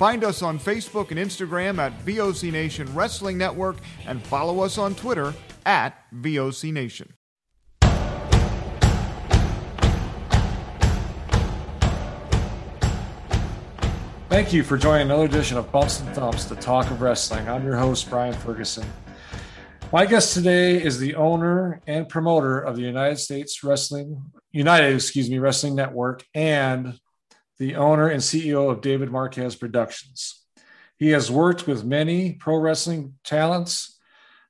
Find us on Facebook and Instagram at VOC Nation Wrestling Network and follow us on Twitter at VOC Nation. Thank you for joining another edition of Bumps and Thumps, the talk of wrestling. I'm your host, Brian Ferguson. My guest today is the owner and promoter of the United States Wrestling, United, excuse me, Wrestling Network, and the owner and CEO of David Marquez Productions. He has worked with many pro wrestling talents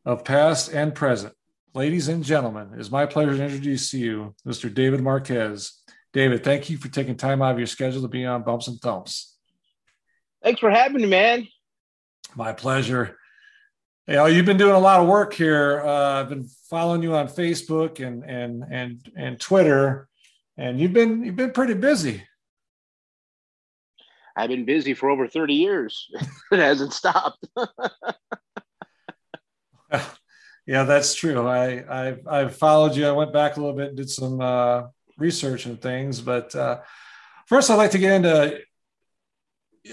of past and present. Ladies and gentlemen, it is my pleasure to introduce to you Mr. David Marquez. David, thank you for taking time out of your schedule to be on Bumps and Thumps. Thanks for having me, man. My pleasure. You know, you've been doing a lot of work here. Uh, I've been following you on Facebook and and and and Twitter, and you've been you've been pretty busy. I've been busy for over 30 years. it hasn't stopped. yeah, that's true. I I've, I've, followed you. I went back a little bit, did some uh, research and things. But uh, first, I'd like to get into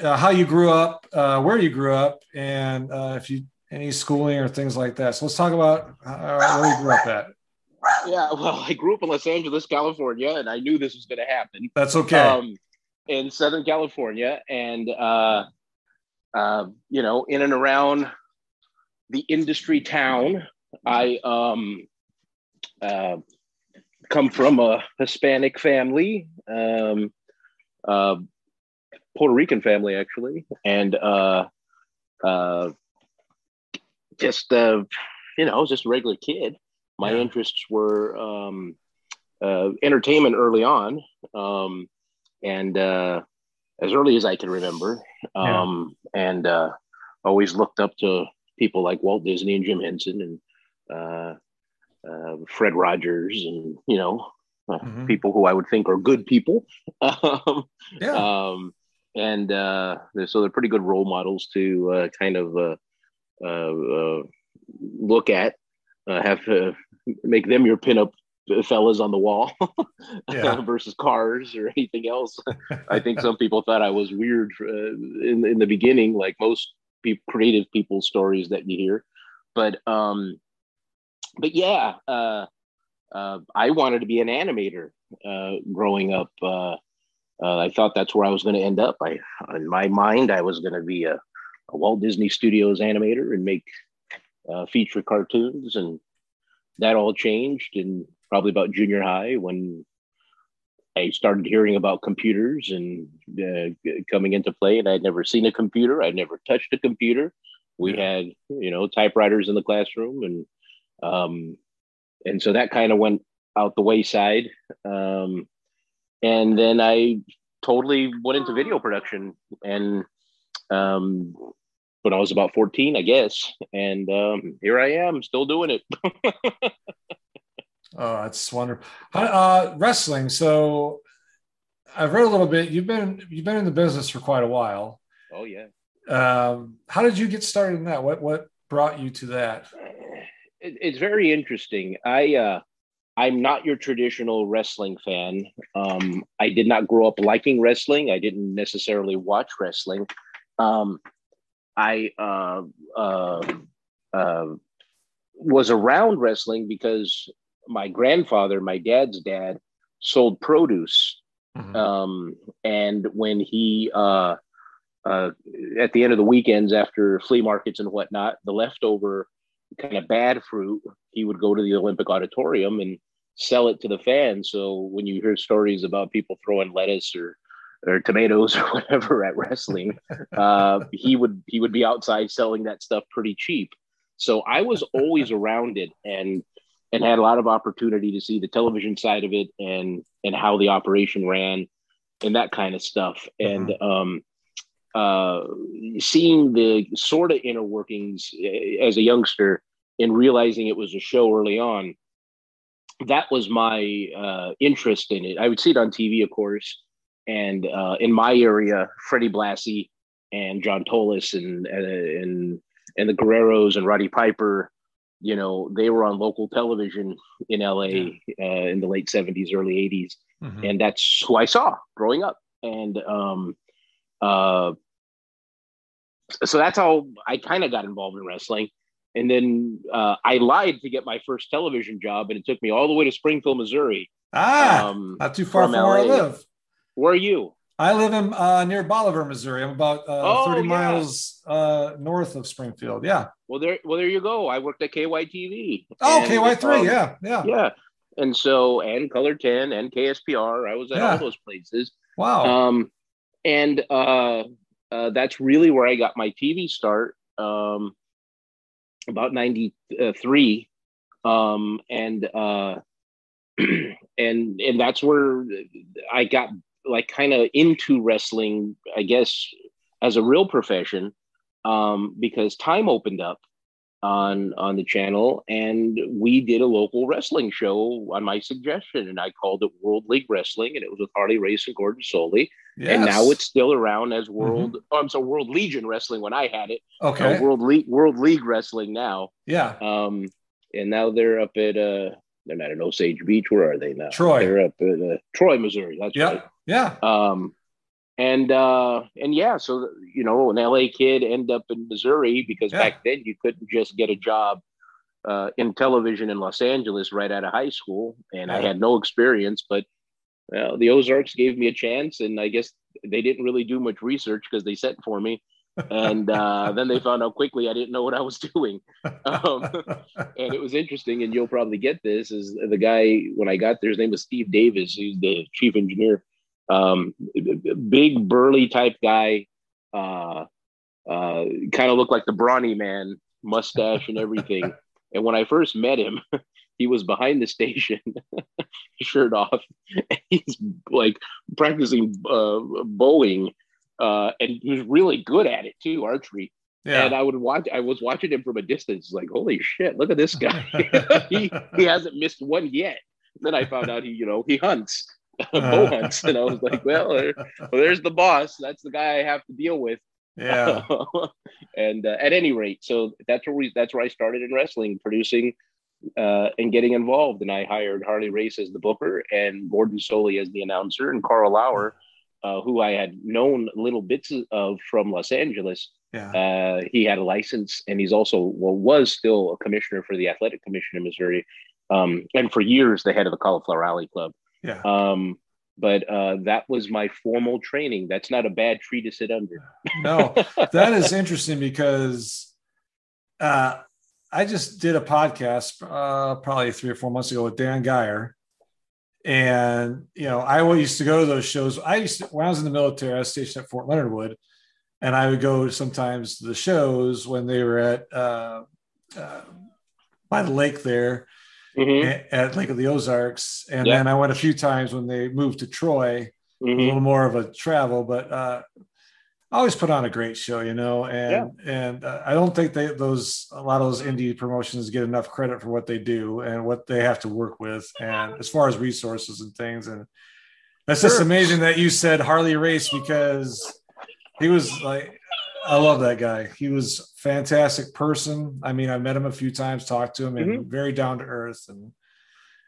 uh, how you grew up, uh, where you grew up, and uh, if you any schooling or things like that. So let's talk about uh, where you grew up at. Yeah, well, I grew up in Los Angeles, California, and I knew this was going to happen. That's okay. Um, in Southern California, and uh, uh, you know, in and around the industry town. I um, uh, come from a Hispanic family, um, uh, Puerto Rican family actually, and uh, uh, just uh, you know, I was just a regular kid. My interests were um, uh, entertainment early on. Um, and uh, as early as I can remember, um, yeah. and uh, always looked up to people like Walt Disney and Jim Henson and uh, uh Fred Rogers, and you know, uh, mm-hmm. people who I would think are good people. um, yeah. Um, and uh, so they're pretty good role models to kind of look at, have to make them your pinup fellas on the wall yeah. versus cars or anything else. I think some people thought I was weird uh, in in the beginning, like most pe- creative people's stories that you hear. But um, but yeah, uh, uh, I wanted to be an animator uh, growing up. Uh, uh, I thought that's where I was going to end up. I, in my mind, I was going to be a, a, Walt Disney Studios animator and make feature cartoons, and that all changed. And probably about junior high when I started hearing about computers and uh, coming into play. And I'd never seen a computer. I'd never touched a computer. We had, you know, typewriters in the classroom, and um, and so that kind of went out the wayside. Um, and then I totally went into video production, and um, when I was about fourteen, I guess, and um, here I am, still doing it. Oh, that's wonderful. Uh, wrestling. So I've read a little bit. You've been you've been in the business for quite a while. Oh yeah. Um, how did you get started in that? What what brought you to that? It, it's very interesting. I uh, I'm not your traditional wrestling fan. Um, I did not grow up liking wrestling. I didn't necessarily watch wrestling. Um, I uh, uh, uh, was around wrestling because my grandfather, my dad's dad, sold produce. Mm-hmm. Um, and when he uh, uh, at the end of the weekends after flea markets and whatnot, the leftover kind of bad fruit, he would go to the Olympic Auditorium and sell it to the fans. So when you hear stories about people throwing lettuce or or tomatoes or whatever at wrestling, uh, he would he would be outside selling that stuff pretty cheap. So I was always around it and and had a lot of opportunity to see the television side of it and and how the operation ran and that kind of stuff. And mm-hmm. um, uh, seeing the sort of inner workings eh, as a youngster and realizing it was a show early on, that was my uh, interest in it. I would see it on TV, of course, and uh, in my area, Freddie Blassie and John Tolos and and and the Guerreros and Roddy Piper, you know, they were on local television in LA yeah. uh, in the late '70s, early '80s, mm-hmm. and that's who I saw growing up. And um, uh, so that's how I kind of got involved in wrestling. And then uh, I lied to get my first television job, and it took me all the way to Springfield, Missouri. Ah, um, not too far from, from where I live. Where are you? I live in uh, near Bolivar, Missouri. I'm about uh, oh, 30 yeah. miles uh, north of Springfield. Yeah. Well, there, well, there you go. I worked at KYTV. Oh, KY3. Um, yeah, yeah, yeah. And so, and KOLR 10 and KSPR. I was at yeah. all those places. Wow. Um, and uh, uh, that's really where I got my TV start. Um, about 93 um, and uh, and and that's where I got like kind of into wrestling I guess as a real profession um, because time opened up on on the channel and we did a local wrestling show on my suggestion and i called it world league wrestling and it was with harley race and gordon solie yes. and now it's still around as world mm-hmm. oh, i'm sorry world legion wrestling when i had it. Okay. Uh, world league world league wrestling now. Yeah. Um and now they're up at uh they're not in osage beach. Where are they now? Troy. They're up at uh, troy missouri. That's yeah right. Yeah. Um and uh and yeah so you know an la kid end up in missouri because yeah. back then you couldn't just get a job uh, in television in los angeles right out of high school. And yeah. i had no experience but well, the ozarks gave me a chance and i guess they didn't really do much research because they sent for me. And uh, then they found out quickly i didn't know what i was doing. Um, and it was interesting and you'll probably get this is the guy when i got there his name was steve davis. Who's the chief engineer um, big burly type guy, uh, uh, kind of looked like the brawny man, mustache and everything. and when I first met him, he was behind the station, shirt off. he's like practicing uh, bowling, uh, and he was really good at it too, archery. Yeah. And I would watch. I was watching him from a distance, like, holy shit, look at this guy. he he hasn't missed one yet. Then I found out he, you know, he hunts. bow hunts, and I was like, well, there, well, there's the boss. That's the guy I have to deal with. Yeah. and uh, at any rate, so that's where we that's where I started in wrestling, producing uh, and getting involved. And I hired Harley Race as the booker and Gordon Solie as the announcer, and Karl Lauer, uh, who I had known little bits of from Los Angeles. Yeah. Uh, he had a license, and he's also well was still a commissioner for the athletic commission in Missouri, um, and for years the head of the Cauliflower Alley Club. Yeah. Um, but uh, that was my formal training. That's not a bad tree to sit under. no, that is interesting because uh, I just did a podcast uh, probably three or four months ago with Dan Geyer. And, you know, I always used to go to those shows. I used to, when I was in the military, I was stationed at Fort Leonard Wood. And I would go sometimes to the shows when they were at uh, uh, by the lake there mm-hmm. at Lake of the Ozarks, and yeah. then I went a few times when they moved to Troy. Mm-hmm. A little more of a travel, but uh, I always put on a great show, you know, and yeah. and uh, I don't think they those a lot of those indie promotions get enough credit for what they do and what they have to work with, and as far as resources and things, and that's sure. just amazing that you said Harley Race because he was like I love that guy. He was fantastic person. I mean, I met him a few times, talked to him, and mm-hmm. very down to earth. And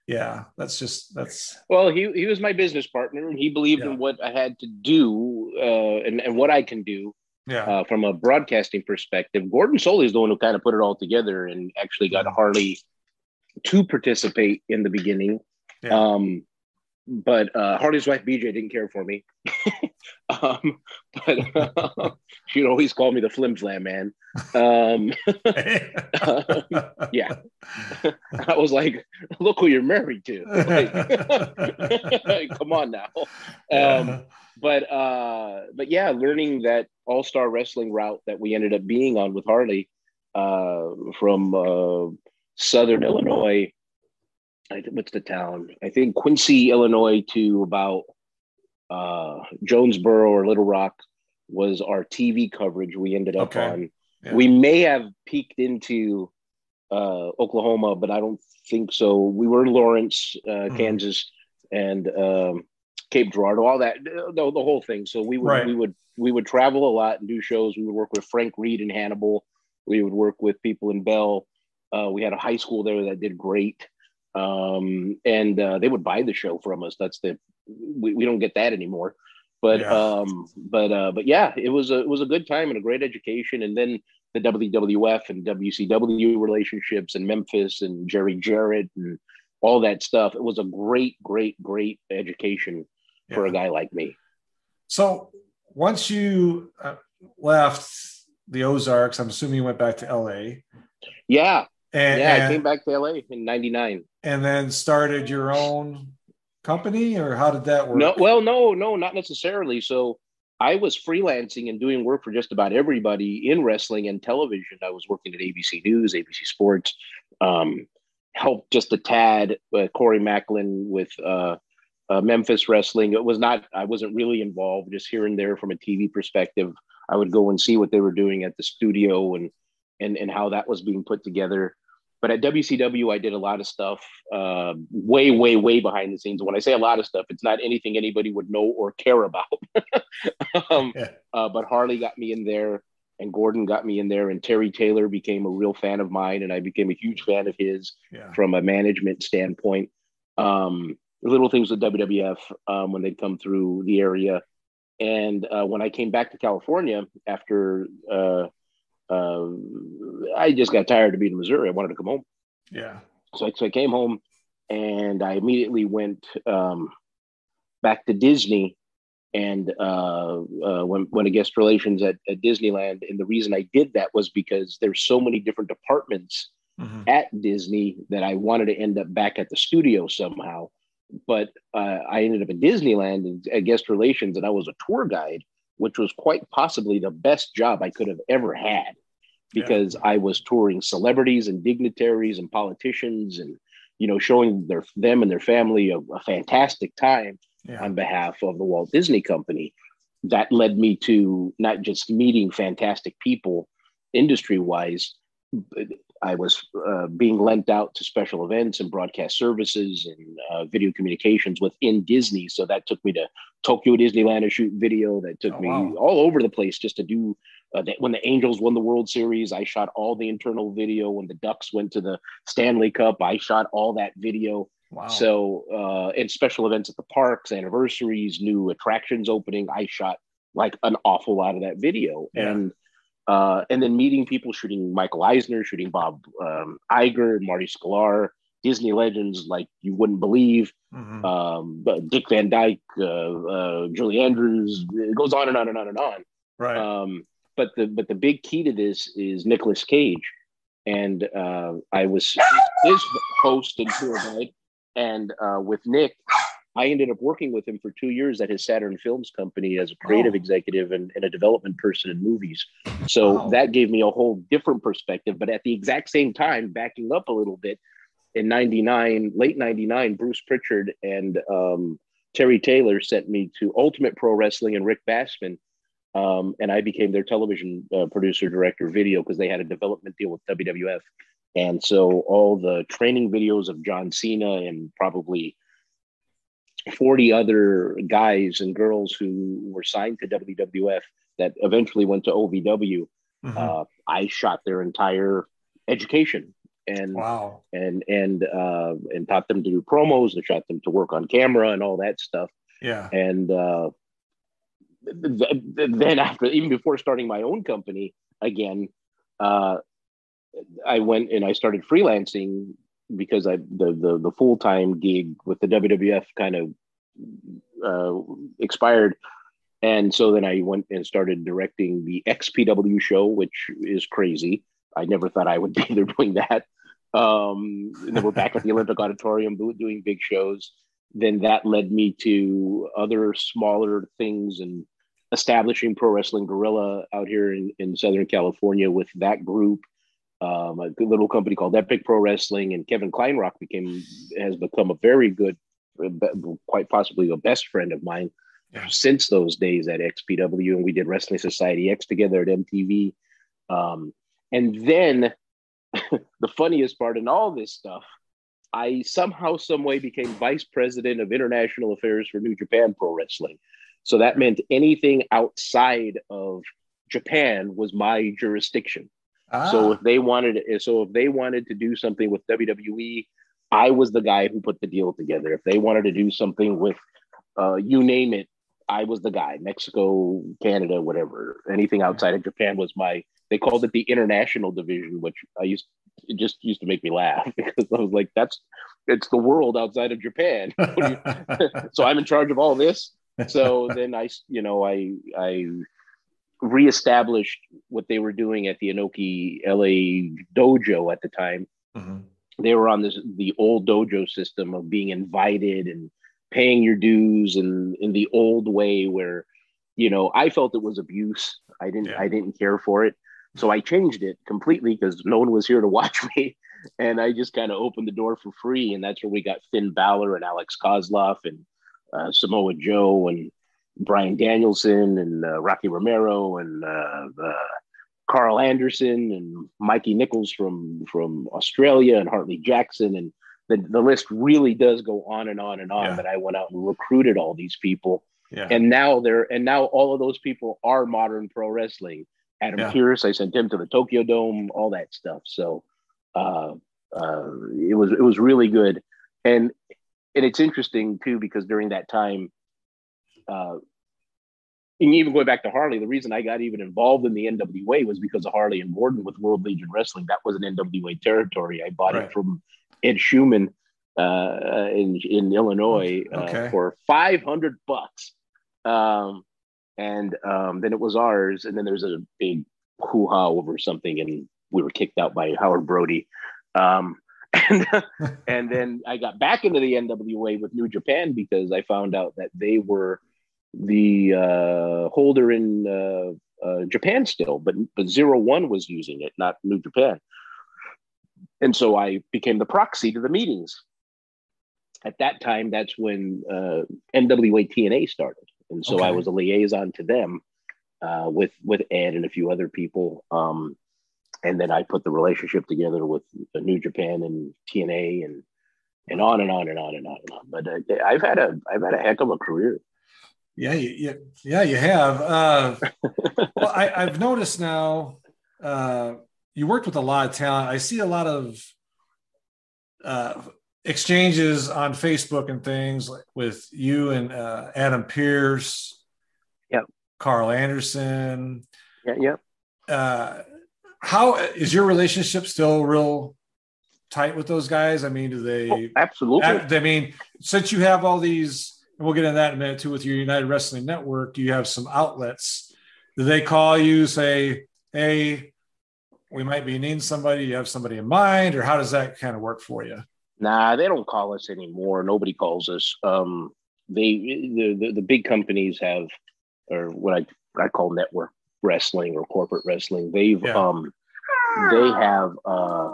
yeah, that's just that's. Well, he he was my business partner, and he believed yeah. in what I had to do uh, and and what I can do. Yeah. Uh, from a broadcasting perspective, Gordon Solie is the one who kind of put it all together and actually got mm-hmm. Harley to participate in the beginning. Yeah. Um, but uh, Harley's wife BJ didn't care for me. Um, but uh, she'd always call me the flim flam man. Um, yeah. I was like, look who you're married to. Like, come on now. Um, but uh, but yeah, learning that all star wrestling route that we ended up being on with Harley uh, from uh, Southern Illinois. I, what's the town? I think Quincy, Illinois, to about uh, Jonesboro or Little Rock was our TV coverage we ended up okay. on. Yeah. We may have peeked into uh, Oklahoma, but I don't think so. We were in Lawrence, uh, mm-hmm. Kansas, and um, Cape Girardeau, all that, the, the whole thing. So we would right. we would we would travel a lot and do shows. We would work with Frank Reed in Hannibal. We would work with people in Bell. Uh, we had a high school there that did great, um, and uh, they would buy the show from us. That's the we, we don't get that anymore. But yeah. um, but uh, but yeah, it was a it was a good time and a great education. And then the WWF and WCW relationships and Memphis and Jerry Jarrett and all that stuff. It was a great, great, great education yeah. for a guy like me. So once you uh, left the Ozarks, I'm assuming you went back to LA. Yeah. And, yeah, and, I came back to LA in 99. And then started your own company or how did that work? No, well, no, no, not necessarily. So I was freelancing and doing work for just about everybody in wrestling and television. I was working at ABC News, ABC Sports, um, helped just a tad uh, Corey Macklin with uh, uh, Memphis wrestling. It was not, I wasn't really involved, just here and there from a TV perspective. I would go and see what they were doing at the studio and and and how that was being put together. But at WCW, I did a lot of stuff, uh, way, way, way behind the scenes. When I say a lot of stuff, it's not anything anybody would know or care about. um, yeah. uh, but Harley got me in there, and Gordon got me in there, and Terry Taylor became a real fan of mine, and I became a huge fan of his yeah. from a management standpoint. Um, little things with WWF um, when they'd come through the area. And uh, when I came back to California after uh, I just got tired of being in Missouri, I wanted to come home. Yeah. So I, so I came home and I immediately went um, back to Disney and uh, uh, went, went to guest relations at, at, Disneyland. And the reason I did that was because there's so many different departments mm-hmm. at Disney that I wanted to end up back at the studio somehow but uh, I ended up in Disneyland at guest relations, and I was a tour guide, which was quite possibly the best job I could have ever had, because yeah. I was touring celebrities and dignitaries and politicians, and you know, showing their them and their family a, a fantastic time yeah. on behalf of the Walt Disney Company. That led me to not just meeting fantastic people industry wise, I was uh, being lent out to special events and broadcast services and uh, video communications within Disney. So that took me to Tokyo Disneyland to shoot video. That took oh, me wow. all over the place just to do. Uh, that when the Angels won the World Series, I shot all the internal video. When the Ducks went to the Stanley Cup, I shot all that video. Wow. So, uh, and special events at the parks, anniversaries, new attractions opening, I shot like an awful lot of that video. Yeah. And uh, and then meeting people shooting Michael Eisner, shooting Bob um, Iger, Marty Sklar, Disney legends like you wouldn't believe. Mm-hmm. Um, Dick Van Dyke, uh, uh, Julie Andrews, it goes on and on and on and on. Right. Um, but the but the big key to this is Nicolas Cage, and uh, I was his host and tour guide, and uh, with Nick, I ended up working with him for two years at his Saturn Films company as a creative oh. executive and, and, a development person in movies. So that gave me a whole different perspective. But at the exact same time, backing up a little bit, in 99, late 99, Bruce Prichard and um, Terry Taylor sent me to Ultimate Pro Wrestling and Rick Bassman. Um, and I became their television uh, producer, director, video because they had a development deal with WWF. And so all the training videos of John Cena and probably 40 other guys and girls who were signed to WWF that eventually went to OVW. Mm-hmm. Uh, I shot their entire education and wow. and and uh, and taught them to do promos and shot them to work on camera and all that stuff. Yeah. And uh, th- then after, even before starting my own company again, uh, I went and I started freelancing because I the the, the full time gig with the WWF kind of uh, expired. And so then I went and started directing the XPW show, which is crazy. I never thought I would be there doing that. Um, and then we're back at the Olympic Auditorium doing big shows. Then that led me to other smaller things and establishing Pro Wrestling Guerrilla out here in, in Southern California with that group. Um, a little company called Epic Pro Wrestling, and Kevin Kleinrock became has become a very good, quite possibly a best friend of mine. Since those days at XPW, and we did Wrestling Society X together at MTV. Um, and then the funniest part in all this stuff, I somehow, some way became vice president of international affairs for New Japan Pro Wrestling. So that meant anything outside of Japan was my jurisdiction. Ah. So if they wanted, so if they wanted to do something with WWE, I was the guy who put the deal together. If they wanted to do something with, uh, you name it, I was the guy. Mexico, Canada, whatever. Anything outside of Japan was my. They called it the international division, which I used. It just used to make me laugh because I was like, "That's it's the world outside of Japan." so I'm in charge of all this. So then I, you know, I I reestablished what they were doing at the Inoki LA dojo at the time. Mm-hmm. They were on this the old dojo system of being invited and paying your dues and in the old way where you know I felt it was abuse. I didn't yeah. I didn't care for it. So I changed it completely because no one was here to watch me. And I just kind of opened the door for free. And that's where we got Finn Balor and Alex Koslov and uh, Samoa Joe and brian Danielson and uh, Rocky Romero and uh, Karl Anderson and Mikey Nicholls from from Australia and Hartley Jackson and the, the list really does go on and on and on. Yeah. That I went out and recruited all these people, yeah. and now they're and now all of those people are modern pro wrestling. Adam yeah. Pearce, I sent him to the Tokyo Dome, all that stuff. So uh, uh, it was it was really good, and and it's interesting too because during that time, uh, and even going back to Harley, the reason I got even involved in the NWA was because of Harley and Gordon with World Legion Wrestling. That was an NWA territory. I bought right. it from Ed Chuman uh, in in Illinois uh, okay. for five hundred bucks, um, and um, then it was ours. And then there was a big hoo ha over something, and we were kicked out by Howard Brody. Um, and and then I got back into the NWA with New Japan because I found out that they were the uh, holder in uh, uh, Japan still, but but Zero One was using it, not New Japan. And so I became the proxy to the meetings. At that time, that's when uh, NWA TNA started, and so okay. I was a liaison to them uh, with with Ed and a few other people. Um, and then I put the relationship together with New Japan and TNA and and on and on and on and on and on. But uh, I've had a I've had a heck of a career. Yeah, yeah, yeah, you have. Uh, well, I, have noticed now. Uh, you worked with a lot of talent. I see a lot of uh, exchanges on Facebook and things like with you and uh, Adam Pearce, Yep. Karl Anderson. Yeah. Yep. Uh, how is your relationship still real tight with those guys? I mean, do they oh, absolutely? I mean, since you have all these and we'll get into that in a minute too with your United Wrestling Network. Do you have some outlets? Do they call you, say, hey, we might be needing somebody? You have somebody in mind, or how does that kind of work for you? Nah, they don't call us anymore. Nobody calls us. Um, they the, the, the big companies have, or what I I call network wrestling or corporate wrestling. They've yeah. um they have uh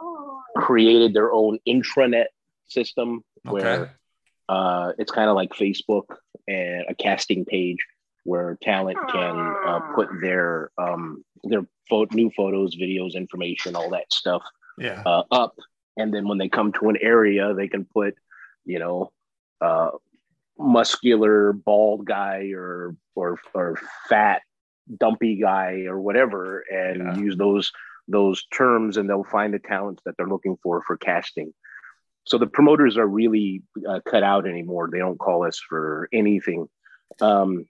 created their own intranet system where okay. Uh, it's kind of like Facebook and a casting page where talent can uh, put their um, their fo- new photos, videos, information, all that stuff yeah. uh, up, and then when they come to an area, they can put, you know, uh, muscular bald guy or or or fat dumpy guy or whatever, and yeah. use those those terms, and they'll find the talents that they're looking for for casting so the promoters are really uh, cut out anymore. They don't call us for anything. Um,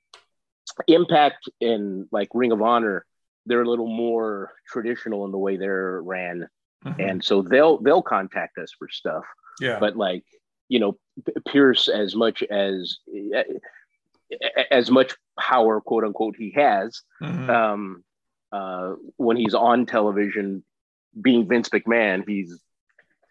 Impact and like Ring of Honor, they're a little more traditional in the way they're ran, mm-hmm. and so they'll they'll contact us for stuff. Yeah, but like you know, Pearce as much as as much power, quote unquote, he has mm-hmm. um, uh, when he's on television, being Vince McMahon. He's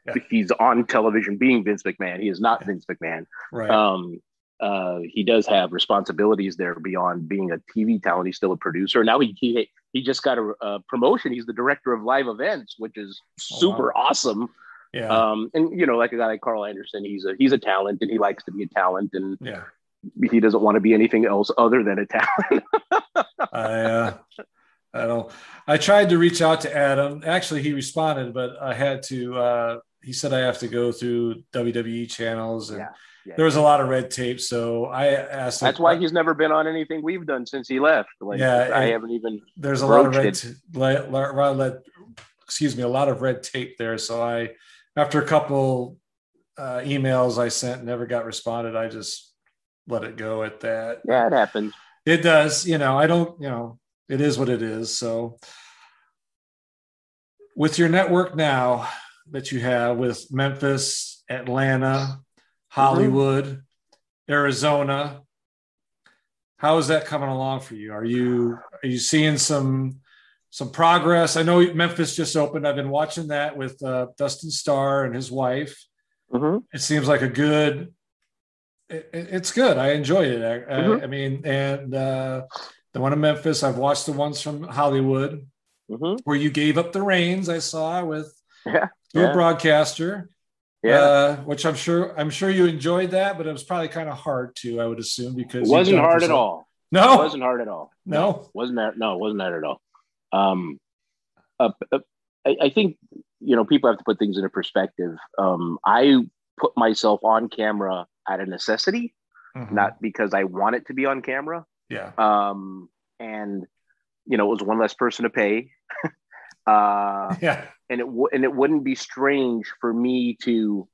yeah. he's on television being Vince McMahon. He is not yeah. Vince McMahon. Right. Um, uh, he does have responsibilities there beyond being a TV talent. He's still a producer. Now he he, he just got a, a promotion. He's the director of live events, which is super oh, wow. awesome. Yeah. Um, and you know, like a guy like Karl Anderson, he's a he's a talent and he likes to be a talent and yeah. he doesn't want to be anything else other than a talent. I uh, I don't I tried to reach out to Adam. Actually he responded, but I had to uh he said I have to go through WWE channels and yeah. Yeah. there was a lot of red tape. So I asked. That's him, why he's never been on anything we've done since he left. Like, yeah, I haven't even. There's a lot of red, t- excuse me, a lot of red tape there. So I after a couple uh, emails I sent never got responded, I just let it go at that. Yeah, it happens. It does. You know, I don't, you know, it is what it is. So with your network now that you have with Memphis, Atlanta, Hollywood, mm-hmm. Arizona, how is that coming along for you? Are you are you seeing some some progress. I know Memphis just opened. I've been watching that with uh, Dustin Starr and his wife. Mm-hmm. It seems like a good. It, it's good. I enjoy it. I, mm-hmm. I, I mean, and uh, the one in Memphis. I've watched the ones from Hollywood mm-hmm. where you gave up the reins. I saw with yeah, to yeah. a broadcaster. Yeah, uh, which I'm sure I'm sure you enjoyed that, but it was probably kind of hard too. I would assume because it wasn't hard at all. No, it wasn't hard at all. No, no. wasn't that? No, it wasn't that at all. Um, uh, uh, I, I, think you know people have to put things into perspective. Um, I put myself on camera out of necessity, mm-hmm. not because I want it to be on camera. Yeah. Um, and you know, it was one less person to pay. uh, yeah. And it w- and it wouldn't be strange for me to,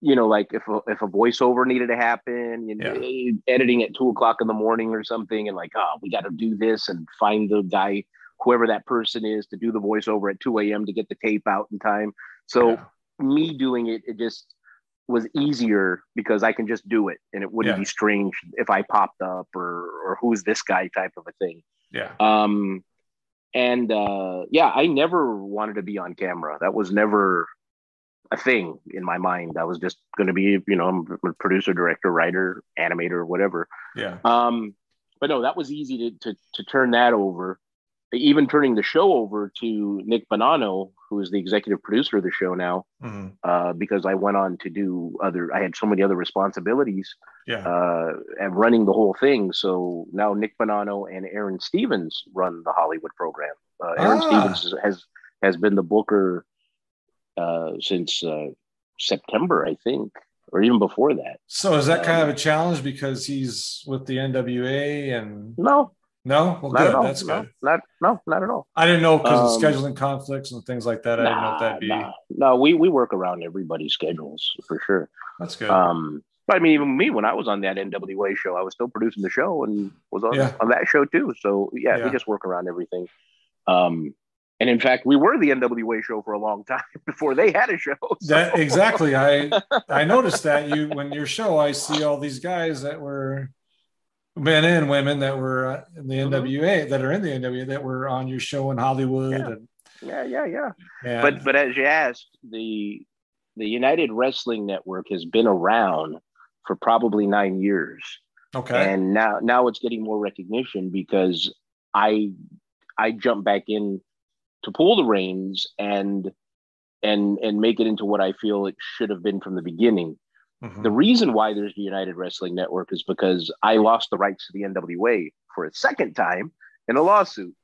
you know, like if a, if a voiceover needed to happen, you know, yeah. editing at two o'clock in the morning or something, and like, oh, we got to do this and find the guy whoever that person is to do the voiceover at 2 a.m. to get the tape out in time. So yeah. me doing it, it just was easier because I can just do it and it wouldn't yeah. be strange if I popped up or or who's this guy type of a thing. Yeah. Um and uh yeah, I never wanted to be on camera. That was never a thing in my mind. I was just going to be, you know, I'm a producer, director, writer, animator, whatever. Yeah. Um but no, that was easy to to to turn that over even turning the show over to Nick Bonanno, who is the executive producer of the show now, mm-hmm. uh, because I went on to do other, I had so many other responsibilities yeah. uh, and running the whole thing. So now Nick Bonanno and Aaron Stevens run the Hollywood program. Uh, Aaron ah. Stevens has has been the booker uh, since uh, September, I think, or even before that. So is that kind of a challenge because he's with the NWA and no, no, well, not good. That's no, good. Not no, not at all. I didn't know because um, of scheduling conflicts and things like that. I nah, didn't know if that'd be. Nah. No, we we work around everybody's schedules for sure. That's good. Um, but I mean, even me when I was on that NWA show, I was still producing the show and was on, yeah. on that show too. So yeah, yeah, we just work around everything. Um, and in fact, we were the NWA show for a long time before they had a show. So. That exactly. I I noticed that you when your show, I see all these guys that were men and women that were uh, in the NWA mm-hmm. that are in the NWA that were on your show in Hollywood. Yeah. And, yeah, yeah, yeah. And, but but as you asked, the the United Wrestling Network has been around for probably nine years. Okay. And now now it's getting more recognition because I I jump back in to pull the reins and and and make it into what I feel it should have been from the beginning. Mm-hmm. The reason why there's the United Wrestling Network is because I lost the rights to the NWA for a second time in a lawsuit.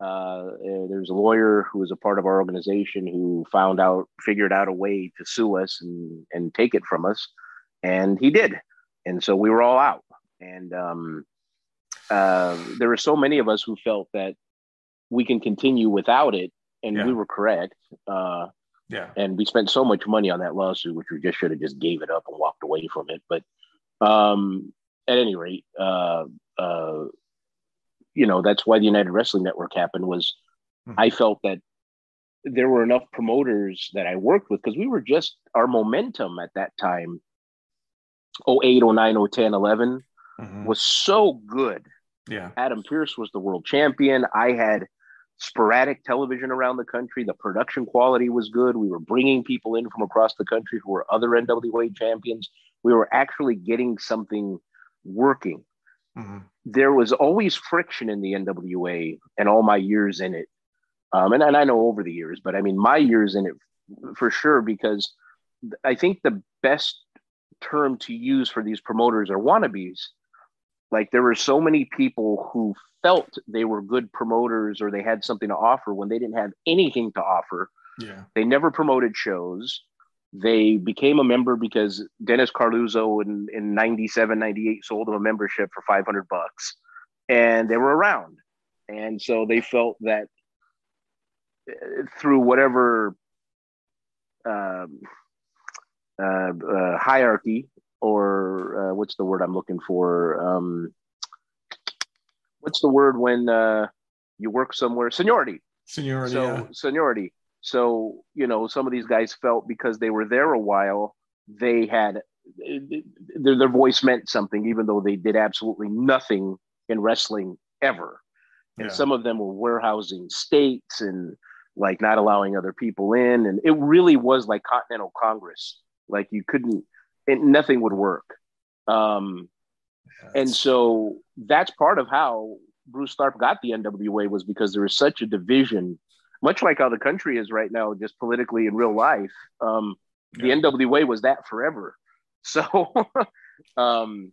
Uh, there's a lawyer who was a part of our organization who found out, figured out a way to sue us and, and take it from us. And he did. And so we were all out. And um, uh, there were so many of us who felt that we can continue without it. And yeah. we were correct. Uh, yeah. And we spent so much money on that lawsuit, which we just should have just gave it up and walked away from it. But um, at any rate, uh, uh, you know, that's why the United Wrestling Network happened was mm-hmm. I felt that there were enough promoters that I worked with because we were just our momentum at that time 08, 09, 010, 11 mm-hmm. was so good. Yeah. Adam Pearce was the world champion. I had sporadic television around the country. The production quality was good. We were bringing people in from across the country who were other NWA champions. We were actually getting something working. Mm-hmm. There was always friction in the NWA and all my years in it. Um, and, and I know over the years, but I mean, my years in it for sure, because I think the best term to use for these promoters are wannabes. Like there were so many people who felt they were good promoters or they had something to offer when they didn't have anything to offer. Yeah. They never promoted shows. They became a member because Dennis Coralluzzo in, in 97, 98 sold them a membership for 500 bucks and they were around. And so they felt that uh, through whatever um, uh, uh, hierarchy or uh, what's the word I'm looking for? Um, what's the word when uh, you work somewhere? Seniority. Seniority. So yeah. seniority. So you know, some of these guys felt because they were there a while, they had their, their voice meant something, even though they did absolutely nothing in wrestling ever. And yeah. some of them were warehousing states and like not allowing other people in, and it really was like Continental Congress. Like you couldn't, it, nothing would work. Um, and so that's part of how Bruce Tharpe got the NWA was because there was such a division, much like how the country is right now, just politically in real life. Um, yeah. The NWA was that forever. So, um,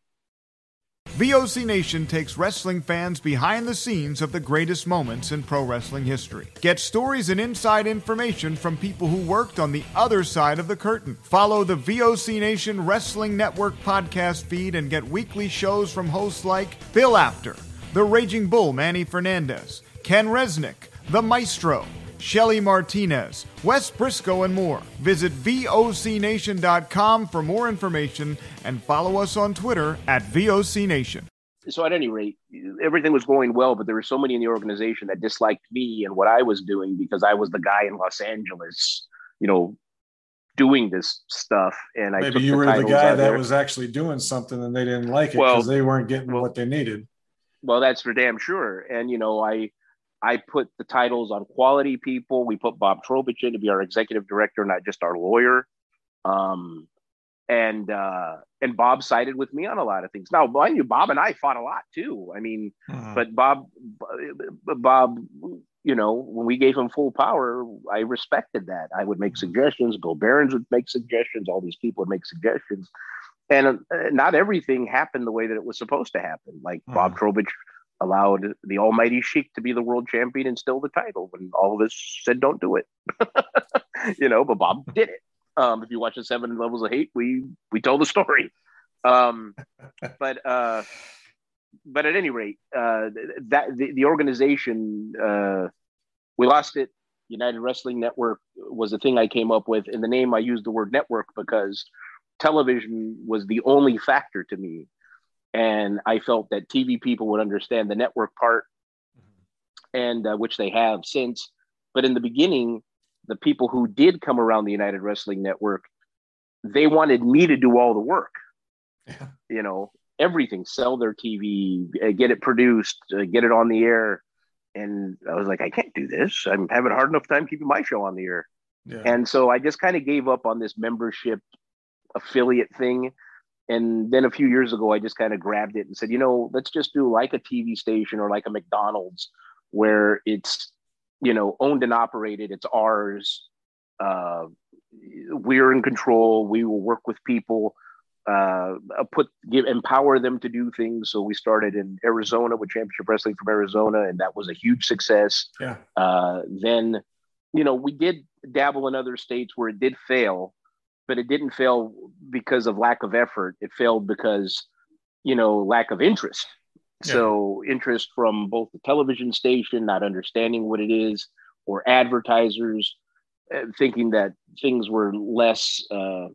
VOC Nation takes wrestling fans behind the scenes of the greatest moments in pro wrestling history. Get stories and inside information from people who worked on the other side of the curtain. Follow the VOC Nation Wrestling Network podcast feed and get weekly shows from hosts like Bill Apter, The Raging Bull Manny Fernandez, Ken Resnick, The Maestro, Shelly Martinez, Wes Briscoe, and more. Visit VOCNation.com for more information and follow us on Twitter at VOCNation. So, at any rate, everything was going well, but there were so many in the organization that disliked me and what I was doing because I was the guy in Los Angeles, you know, doing this stuff. And I maybe you the were the guy that there. was actually doing something and they didn't like it because well, they weren't getting well, what they needed. Well, that's for damn sure. And, you know, I, I put the titles on quality people. We put Bob Trowbridge in to be our executive director, not just our lawyer. Um, and uh, and Bob sided with me on a lot of things. Now, mind you, Bob and I fought a lot too. I mean, uh-huh. but Bob, Bob, you know, when we gave him full power, I respected that. I would make suggestions. Bill Behrens would make suggestions. All these people would make suggestions, and uh, not everything happened the way that it was supposed to happen. Like uh-huh. Bob Trowbridge allowed the almighty Sheik to be the world champion and still the title when all of us said don't do it. you know, but Bob did it. Um, if you watch the seven levels of hate, we we told the story. Um, but uh, but at any rate, uh, that the, the organization uh, we lost it. United Wrestling Network was the thing I came up with. In the name, I used the word network because television was the only factor to me and I felt that TV people would understand the network part, and uh, which they have since. But in the beginning, the people who did come around the United Wrestling Network, they wanted me to do all the work. Yeah. You know, everything, sell their TV, uh, get it produced, uh, get it on the air. And I was like, I can't do this. I'm having a hard enough time keeping my show on the air. Yeah. And so I just kind of gave up on this membership affiliate thing and then a few years ago i just kind of grabbed it and said you know let's just do like a tv station or like a mcdonald's where it's you know owned and operated. It's ours. Uh, we're in control. We will work with people uh, put give empower them to do things. So we started in arizona with championship wrestling from arizona and that was a huge success. Yeah. Uh, then you know we did dabble in other states where it did fail but it didn't fail because of lack of effort. It failed because, you know, lack of interest. Yeah. So interest from both the television station, not understanding what it is, or advertisers uh, thinking that things were less. Uh,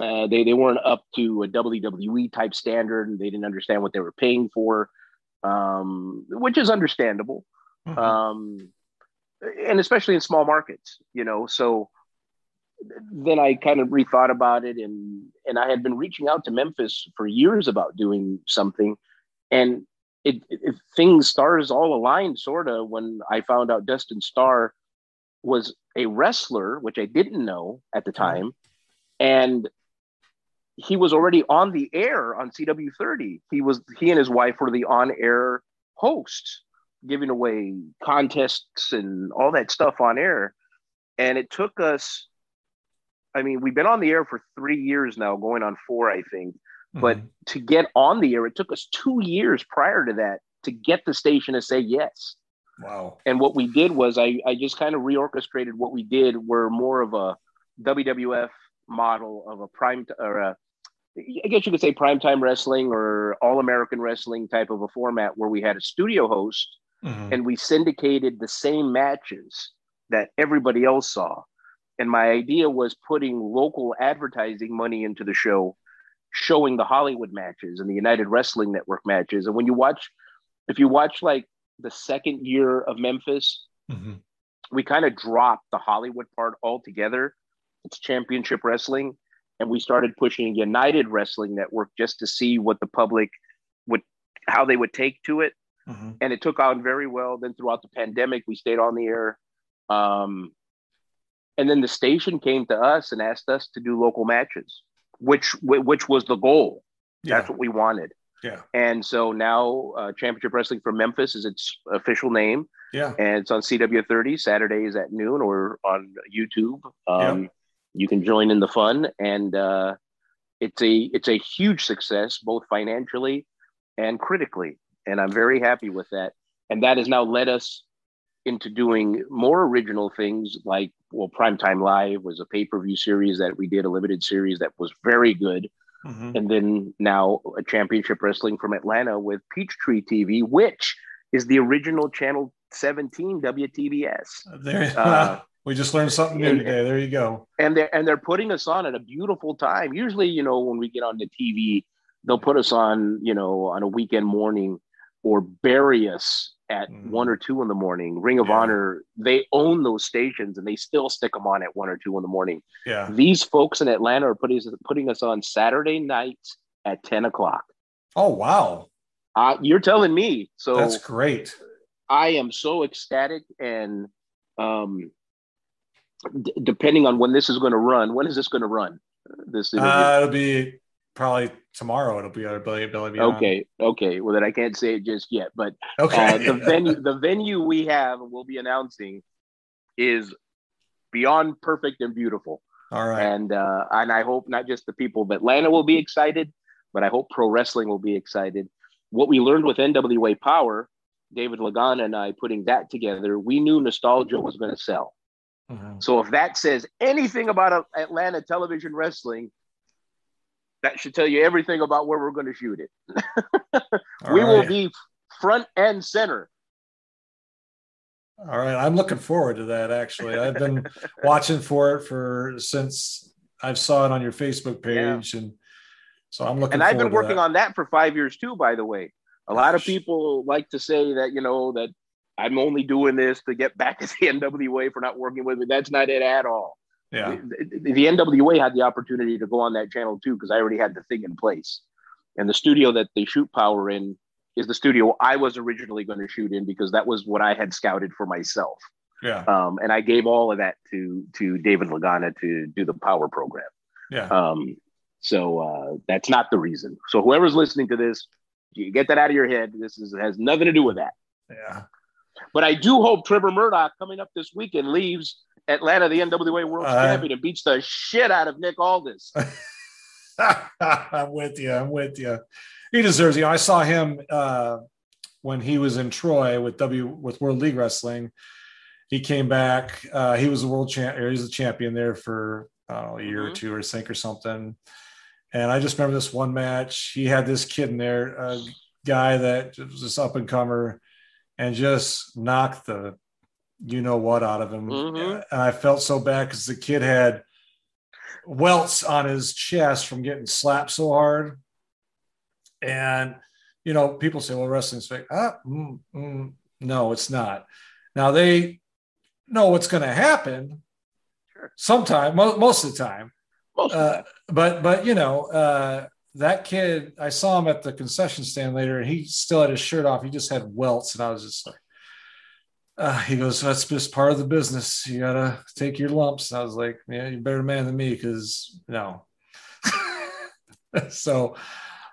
uh, they they weren't up to a WWE type standard, and they didn't understand what they were paying for, um, which is understandable, mm-hmm. um, and especially in small markets, you know. So then I kind of rethought about it, and and I had been reaching out to Memphis for years about doing something, and it, it things stars all aligned sort of when I found out Dustin Starr was a wrestler, which I didn't know at the uh-huh. time, and he was already on the air on CW30. He was he and his wife were the on-air hosts, giving away contests and all that stuff on air. And it took us, I mean, we've been on the air for three years now, going on four, I think. Mm-hmm. But to get on the air, it took us two years prior to that to get the station to say yes. Wow. And what we did was I, I just kind of reorchestrated what we did. We're more of a WWF model of a prime or a, I guess you could say primetime wrestling or all American wrestling type of a format where we had a studio host mm-hmm. and we syndicated the same matches that everybody else saw. And my idea was putting local advertising money into the show, showing the Hollywood matches and the United Wrestling Network matches. And when you watch, if you watch like the second year of Memphis, mm-hmm. we kind of dropped the Hollywood part altogether. It's championship wrestling. And we started pushing United Wrestling Network just to see what the public would, how they would take to it. Mm-hmm. And it took on very well. Then throughout the pandemic, we stayed on the air. Um, and then the station came to us and asked us to do local matches, which which was the goal. Yeah. That's what we wanted. Yeah. And so now uh, Championship Wrestling for Memphis is its official name. Yeah. And it's on CW30 Saturdays at noon or on YouTube. Um, yeah. You can join in the fun, and uh, it's a it's a huge success both financially and critically, and I'm very happy with that. And that has now led us into doing more original things like well, Primetime Live was a pay per view series that we did a limited series that was very good. Mm-hmm. And then now a championship wrestling from Atlanta with Peachtree TV, which is the original Channel 17 WTBS. There, uh, we just learned something new and, today. There you go. And they're and they're putting us on at a beautiful time. Usually, you know, when we get on the TV, they'll put us on, you know, on a weekend morning or bury us at mm. one or two in the morning. Ring of yeah. Honor, they own those stations and they still stick them on at one or two in the morning. Yeah. These folks in Atlanta are putting, putting us on Saturday nights at 10 o'clock. Oh, wow. Uh, you're telling me. So that's great. I am so ecstatic. And um, d- depending on when this is going to run, when is this going to run? This uh, it'll be probably tomorrow it'll be our Billy Billy Okay, okay. Well, then I can't say it just yet, but okay. Uh, the venue, the venue we have, we'll be announcing, is beyond perfect and beautiful. All right, and uh, and I hope not just the people of Atlanta will be excited, but I hope pro wrestling will be excited. What we learned with NWA Power, David Lagana and I putting that together, we knew nostalgia was going to sell. Mm-hmm. So if that says anything about Atlanta television wrestling, that should tell you everything about where we're going to shoot it. we right. will be front and center. All right, I'm looking forward to that. Actually, I've been watching for it for since I saw it on your Facebook page, yeah. and so I'm looking. And I've been working that. on that for five years too. By the way, a lot of people like to say that you know that I'm only doing this to get back at the NWA for not working with me. That's not it at all. Yeah. The, the NWA had the opportunity to go on that channel too because I already had the thing in place. And the studio that they shoot Power in is the studio I was originally going to shoot in because that was what I had scouted for myself. Yeah. Um, and I gave all of that to to David Lagana to do the Power program. Yeah. Um, so uh, that's not the reason. So whoever's listening to this, you get that out of your head. This is has nothing to do with that. Yeah. But I do hope Trevor Murdoch coming up this weekend leaves Atlanta, the NWA World uh, Champion, and beats the shit out of Nick Aldis. I'm with you. I'm with you. He deserves. You know, I saw him uh, when he was in Troy with W with World League Wrestling. He came back. Uh, he was the world champ. He was the champion there for know, a year mm-hmm. or two, or think, or something. And I just remember this one match. He had this kid in there, a guy that was this up and comer, and just knocked the you know what out of him. Mm-hmm. And I felt so bad because the kid had welts on his chest from getting slapped so hard. And, you know, people say, well, wrestling's fake. Ah, mm, mm. No, it's not. Now they know what's going to happen. Sometimes, most of the time. Uh, but but you know, uh, that kid, I saw him at the concession stand later, and he still had his shirt off. He just had welts, and I was just like, uh, he goes, "That's just part of the business. You gotta take your lumps." And I was like, "Yeah, you're a better man than me, because no." so,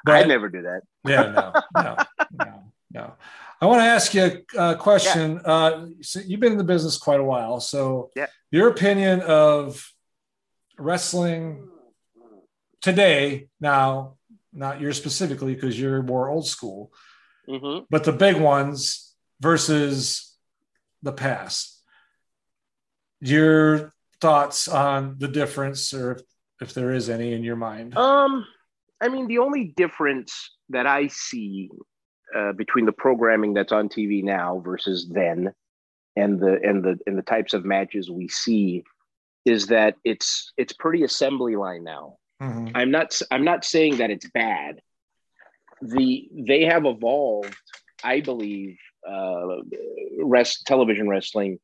but, I never do that. yeah, no, no, no, no. I want to ask you a question. Yeah. Uh, so you've been in the business quite a while, so yeah. your opinion of wrestling today, now, not yours specifically because you're more old school, mm-hmm. but the big ones versus the past. Your thoughts on the difference, or if, if there is any in your mind? Um, I mean, the only difference that I see uh, between the programming that's on TV now versus then, and the and the and the types of matches we see, is that it's it's pretty assembly line now. Mm-hmm. I'm not I'm not saying that it's bad. The they have evolved, I believe, uh, rest television wrestling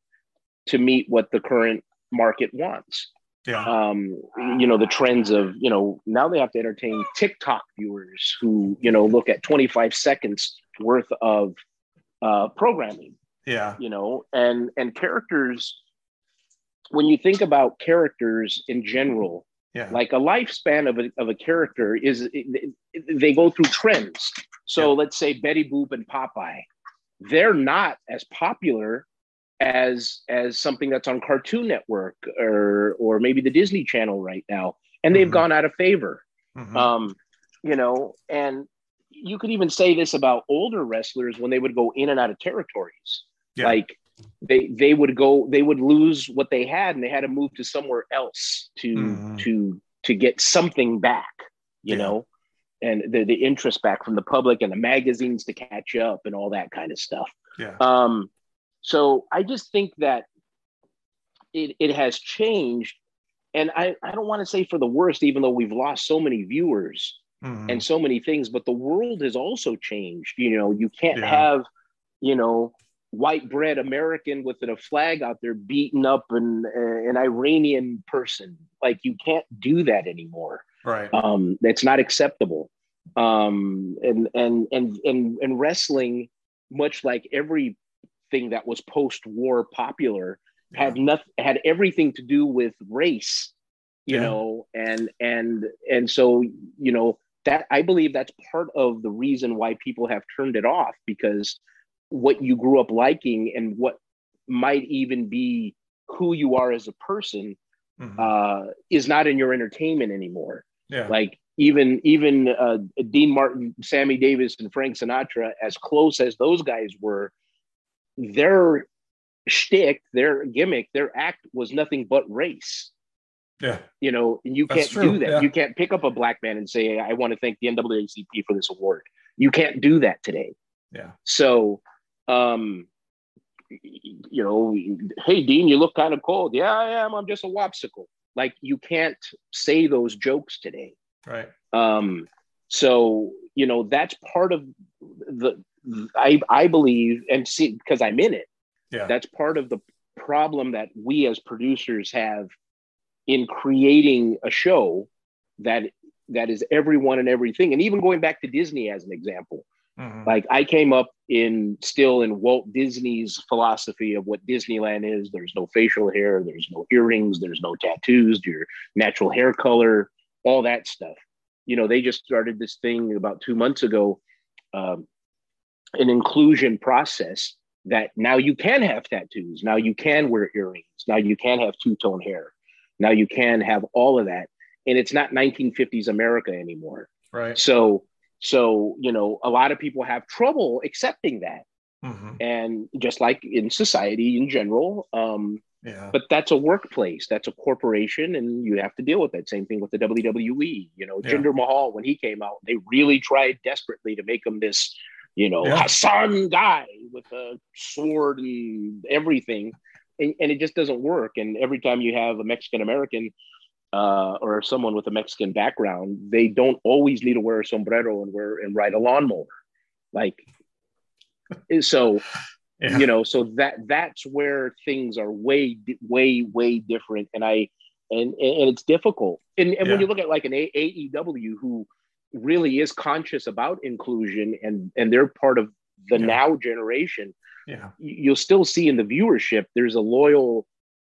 to meet what the current market wants. Yeah. Um, you know, the trends of, you know, now they have to entertain TikTok viewers who, you know, look at 25 seconds worth of uh, programming. Yeah. You know, and and characters when you think about characters in general, yeah. like a lifespan of a, of a character is they go through trends. So yeah. let's say Betty Boop and Popeye, they're not as popular as as something that's on Cartoon Network or or maybe the Disney Channel right now, and they've mm-hmm. gone out of favor. Mm-hmm. Um, you know, and you could even say this about older wrestlers when they would go in and out of territories. Yeah. Like they they would go, they would lose what they had, and they had to move to somewhere else to mm-hmm. to to get something back. You yeah. know, and the the interest back from the public and the magazines to catch up and all that kind of stuff. Yeah. Um, so I just think that it, it has changed. And I, I don't want to say for the worst, even though we've lost so many viewers mm-hmm. and so many things, but the world has also changed. You know, you can't yeah. have, you know, white bread American with a flag out there beating up an, an Iranian person. Like you can't do that anymore. Right. Um, that's not acceptable. Um, and, and, and, and, and wrestling, much like everything that was post-war popular yeah. had nothing had everything to do with race you yeah. know and and and so you know that i believe that's part of the reason why people have turned it off because what you grew up liking and what might even be who you are as a person mm-hmm. uh, is not in your entertainment anymore yeah like even even uh, dean martin sammy davis and frank sinatra as close as those guys were their shtick, their gimmick, their act was nothing but race. Yeah. You know, and you That's can't true. do that. Yeah. You can't pick up a black man and say, I want to thank the NAACP for this award. You can't do that today. Yeah. So, um, you know, hey, Dean, you look kind of cold. Yeah, I am. I'm just a wopsicle. Like, you can't say those jokes today. Right. Um, so, you know, that's part of the I I believe and see because I'm in it. Yeah. That's part of the problem that we as producers have in creating a show that that is everyone and everything. And even going back to Disney as an example. Mm-hmm. Like I came up in still in Walt Disney's philosophy of what Disneyland is. There's no facial hair, there's no earrings, there's no tattoos, your natural hair color, all that stuff. You know, they just started this thing about two months ago um, an inclusion process that now you can have tattoos, now you can wear earrings, now you can have two tone hair, now you can have all of that, and it's not 1950s America anymore. Right. So, so you know, a lot of people have trouble accepting that, mm-hmm. and just like in society in general, um, yeah. But that's a workplace, that's a corporation, and you have to deal with that. Same thing with the WWE. You know, yeah. Jinder Mahal when he came out, they really tried desperately to make him this you know, yeah. Hassan guy with a sword and everything. And, and, it just doesn't work. And every time you have a Mexican American uh, or someone with a Mexican background, they don't always need to wear a sombrero and wear and ride a lawnmower. Like, so Yeah. You know, so that that's where things are way, way, way different. And I and and it's difficult. And, and yeah. when you look at like an AEW who really is conscious about inclusion and and they're part of the yeah. now generation, yeah, you'll still see in the viewership there's a loyal,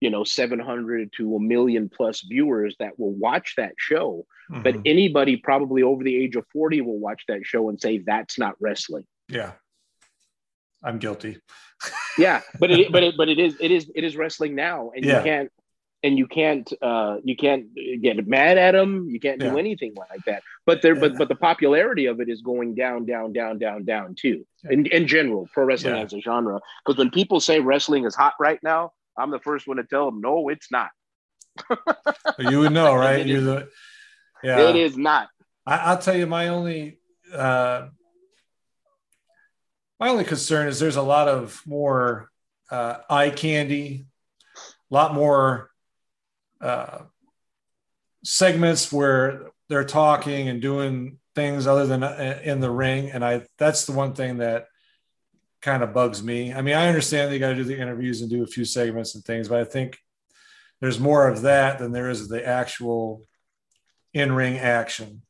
you know, 700 to a million plus viewers that will watch that show. Mm-hmm. But anybody probably over the age of 40 will watch that show and say that's not wrestling. Yeah. I'm guilty. yeah, but it but it but it is it is it is wrestling now, and yeah. you can't and you can't uh you can't get mad at them. You can't do anything like that. But there, yeah. but but the popularity of it is going down, down, down, down, down too. In in general, pro wrestling as a genre. Because when people say wrestling is hot right now, I'm the first one to tell them, no, it's not. you would know, right? You're the yeah. It is not. I, will tell you, my only uh, my only concern is there's a lot of more uh, eye candy, a lot more uh, segments where they're talking and doing things other than uh, in the ring, and I that's the one thing that kind of bugs me. I mean, I understand they got to do the interviews and do a few segments and things, but I think there's more of that than there is the actual in-ring action.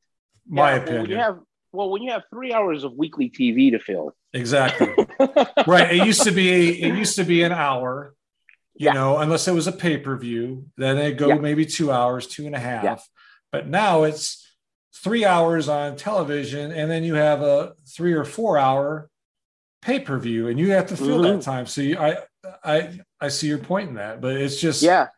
My yeah, opinion. When you have well, when you have three hours of weekly TV to fill, exactly right. It used to be it used to be an hour, you yeah. know, unless it was a pay per view. Then it go yeah. maybe two hours, two and a half. But now it's three hours on television, and then you have a three or four hour pay per view, and you have to fill mm-hmm. that time. So you, I I I see your point in that, but it's just yeah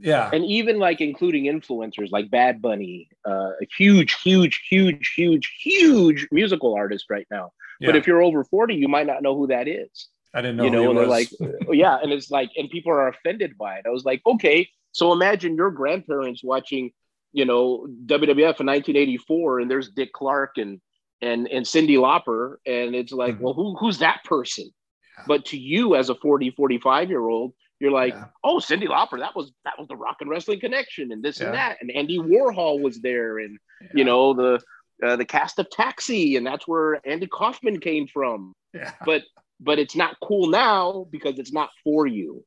yeah and even like including influencers like bad bunny uh, a huge huge huge huge huge musical artist right now yeah. but if you're over 40 you might not know who that is i didn't know you know and they're like oh, yeah and it's like and people are offended by it i was like okay so imagine your grandparents watching you know wwf in 1984 and there's dick clark and and and cyndi lauper and it's like mm-hmm. well who who's that person yeah. but to you as a 40 45 year old you're like, yeah. oh, Cyndi Lauper, that was that was the rock and wrestling connection, and this yeah. and that, and Andy Warhol was there, and you know the uh, the cast of Taxi, and that's where Andy Kaufman came from. Yeah. But but it's not cool now because it's not for you,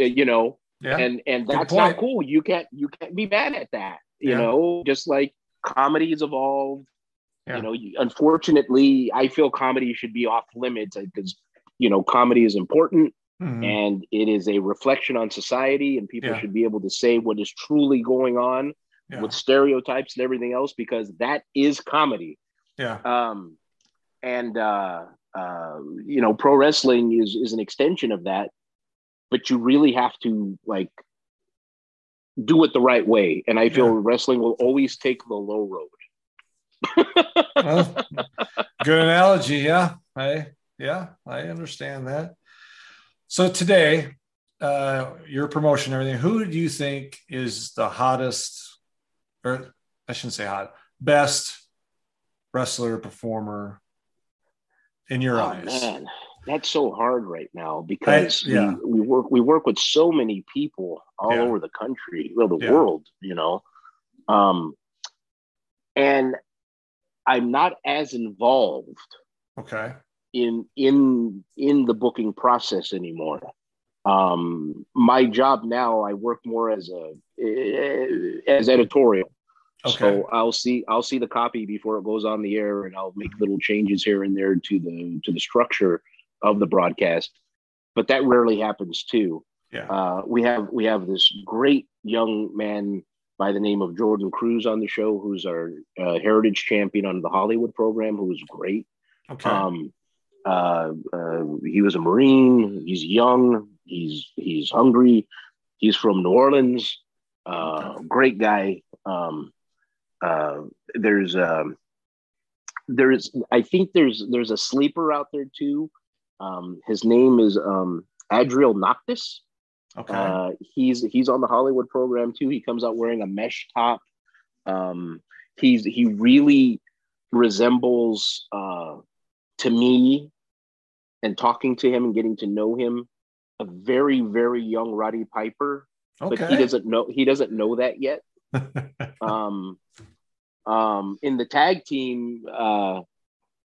uh, you know. Yeah. And and that's not cool. You can't you can't be mad at that. You know, just like comedy has evolved. You know, unfortunately, I feel comedy should be off limits because you know comedy is important Mm-hmm. And it is a reflection on society, and people yeah. should be able to say what is truly going on yeah. with stereotypes and everything else because that is comedy. Yeah. Um, and uh, uh, you know, pro wrestling is is an extension of that, but you really have to like do it the right way. And I feel yeah. wrestling will always take the low road. Well, good analogy. Yeah. I yeah, I understand that. So today, uh, your promotion, everything. Who do you think is the hottest, or I shouldn't say hot, best wrestler performer in your oh, eyes? Man, that's so hard right now because I, yeah. we, we, work we work with so many people all yeah. over the country, well, the yeah. world, you know. Um, and I'm not as involved. Okay in in in the booking process anymore. Um, my job now, I work more as a as editorial. Okay. So I'll see I'll see the copy before it goes on the air, and I'll make little changes here and there to the to the structure of the broadcast. But that rarely happens too. Yeah. Uh, we have we have this great young man by the name of Jordan Cruz on the show, who's our uh, heritage champion on the Hollywood program, who is great. Okay. Um, uh, uh, he was a Marine. He's young. He's he's hungry. He's from New Orleans. Uh, great guy. Um, uh, there's um, there's I think there's there's a sleeper out there too. Um, his name is um, Adriel Noctis. Okay. Uh, he's he's on the Hollywood program too. He comes out wearing a mesh top. Um, he's he really resembles uh, to me and talking to him and getting to know him, a very very young Roddy Piper, okay. but he doesn't know he doesn't know that yet. um, um, in the tag team, uh,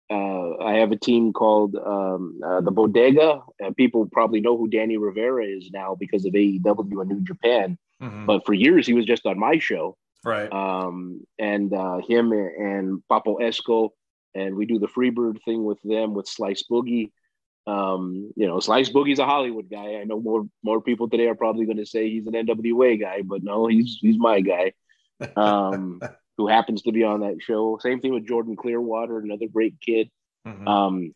uh, I have a team called um, uh, the Bodega. Uh, people probably know who Danny Rivera is now because of AEW and New Japan. Mm-hmm. But for years, he was just on my show. Right. Um, and uh, him and Papo Esco, and we do the Freebird thing with them with Slice Boogie. Um, you know, Slice Boogie's a Hollywood guy. I know more more people today are probably going to say he's an NWA guy, but no, he's he's my guy. Who happens to be on that show. Same thing with Jordan Clearwater, another great kid. Mm-hmm. Um,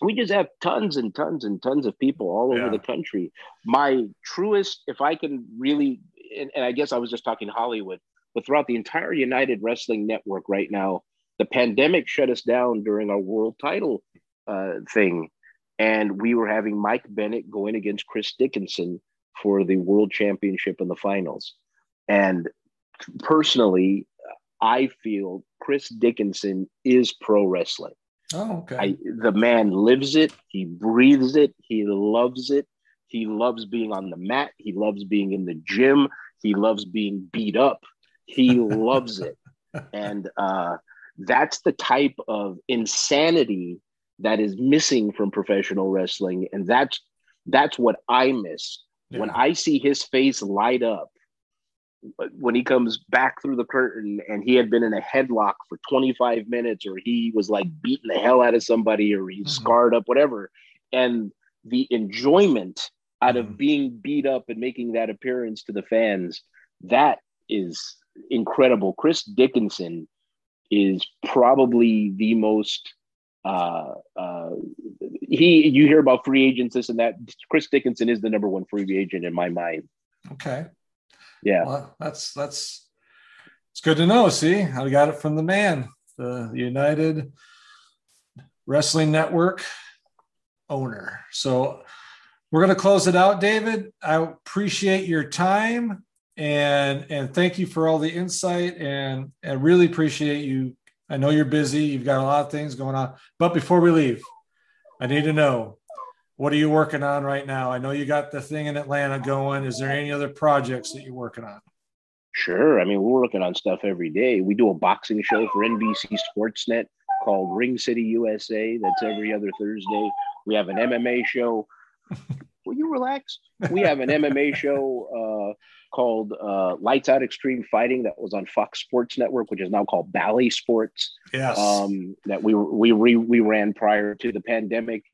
we just have tons and tons and tons of people all over the country. My truest, if I can really, and, and I guess I was just talking Hollywood, but throughout the entire United Wrestling Network right now, the pandemic shut us down during our world title uh, thing. And we were having Mike Bennett going against Chris Dickinson for the world championship in the finals. And personally, I feel Chris Dickinson is pro wrestling. Oh, okay. I, the man lives it. He breathes it. He loves it. He loves being on the mat. He loves being in the gym. He loves being beat up. He loves it. And uh, that's the type of insanity that is missing from professional wrestling. And that's that's what I miss. Yeah. When I see his face light up when he comes back through the curtain and he had been in a headlock for 25 minutes or he was like beating the hell out of somebody or he's mm-hmm. scarred up whatever. And the enjoyment out mm-hmm. of being beat up and making that appearance to the fans that is incredible. Chris dickinson is probably the most uh, uh, he you hear about free agents this and that. Chris dickinson is the number one free agent in my mind. Okay yeah. Well, that's that's it's good to know. See, I got it from the man, the United Wrestling Network owner. So we're going to close it out, David. I appreciate your time and and thank you for all the insight and and really appreciate you. I know you're busy. You've got a lot of things going on. But before we leave, I need to know what are you working on right now? I know you got the thing in Atlanta going. Is there any other projects that you're working on? Sure. I mean, we're working on stuff every day. We do a boxing show for NBC Sportsnet called Ring City USA. That's every other Thursday. We have an MMA show. Will you relax? We have an MMA show uh, called uh, Lights Out Extreme Fighting that was on Fox Sports Network, which is now called Bally Sports. Yes. Um, that we we re, we ran prior to the pandemic.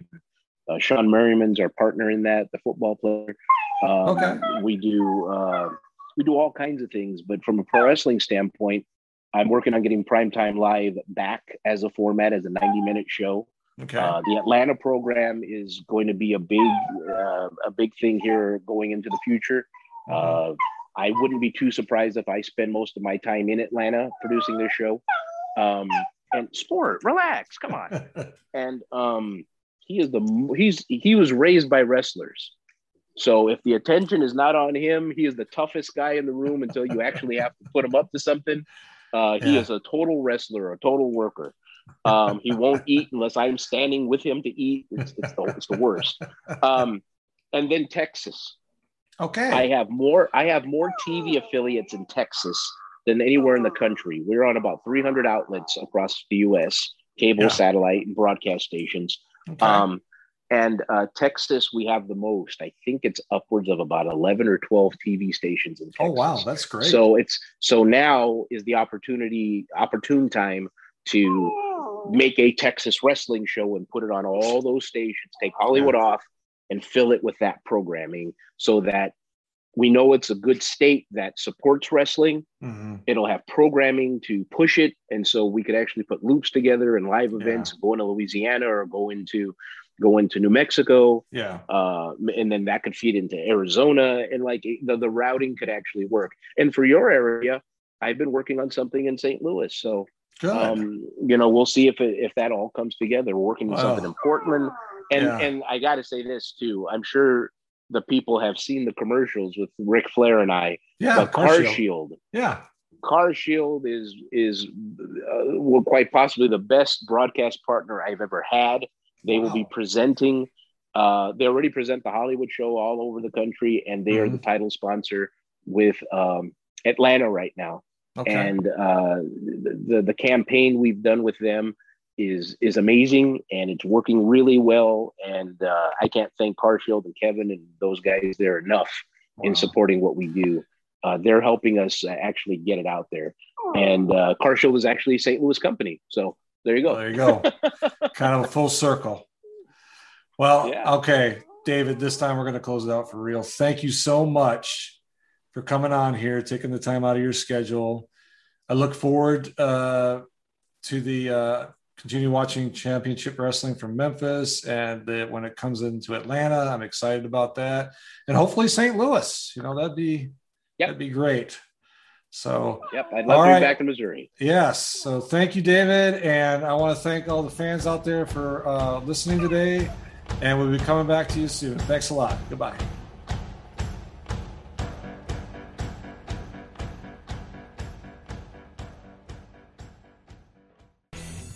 Uh, Shawne Merriman's our partner in that, the football player. Um, okay. We do uh, we do all kinds of things, but from a pro wrestling standpoint, I'm working on getting Primetime Live back as a format as a 90 minute show. Okay. Uh, the Atlanta program is going to be a big uh, a big thing here going into the future. Mm-hmm. Uh, I wouldn't be too surprised if I spend most of my time in Atlanta producing this show. Um, and sport, relax, come on. and um, he is the he's he was raised by wrestlers. So if the attention is not on him, he is the toughest guy in the room until you actually have to put him up to something. Uh, he yeah. is a total wrestler, a total worker. Um, he won't eat unless I'm standing with him to eat. It's, it's, the, it's the worst. Um, and then Texas. Okay. I have more. I have more TV affiliates in Texas than anywhere in the country. We're on about 300 outlets across the U.S. Cable, yeah. satellite, and broadcast stations. Okay. Um, and uh, Texas, we have the most. I think it's upwards of about eleven or twelve TV stations in Texas. Oh wow, that's great. So it's so now is the opportunity, opportune time to make a Texas wrestling show and put it on all those stations. Take Hollywood yeah. off and fill it with that programming, so that we know it's a good state that supports wrestling. Mm-hmm. It'll have programming to push it. And so we could actually put loops together and live events, yeah. go into Louisiana or go into go into New Mexico. Yeah. Uh, and then that could feed into Arizona and like the, the routing could actually work. And for your area, I've been working on something in St. Louis. So um, you know, we'll see if it, if that all comes together. We're working on wow. something in Portland. And yeah. and I gotta say this too. I'm sure the people have seen the commercials with Ric Flair and I. Yeah, Car, Car Shield. Shield. Yeah, Car Shield is is uh, well, quite possibly the best broadcast partner I've ever had. They wow. will be presenting. Uh, they already present the Hollywood show all over the country, and they mm-hmm. are the title sponsor with um, Atlanta right now. Okay. And uh, the, the the campaign we've done with them is is amazing and it's working really well. And uh, I can't thank Carshield and Kevin and those guys there enough wow. in supporting what we do. Uh, they're helping us actually get it out there. And uh, Carshield is actually a St. Louis company, so there you go. There you go. kind of a full circle. Well, yeah. okay, David. This time we're going to close it out for real. Thank you so much for coming on here, taking the time out of your schedule. I look forward uh, to the uh, continue watching championship wrestling from Memphis, and the, when it comes into Atlanta, I'm excited about that, and hopefully St. Louis. You know, that'd be yep. that'd be great. So, yep, I'd love to right. be back in Missouri. Yes. So, thank you, David, and I want to thank all the fans out there for uh, listening today. And we'll be coming back to you soon. Thanks a lot. Goodbye.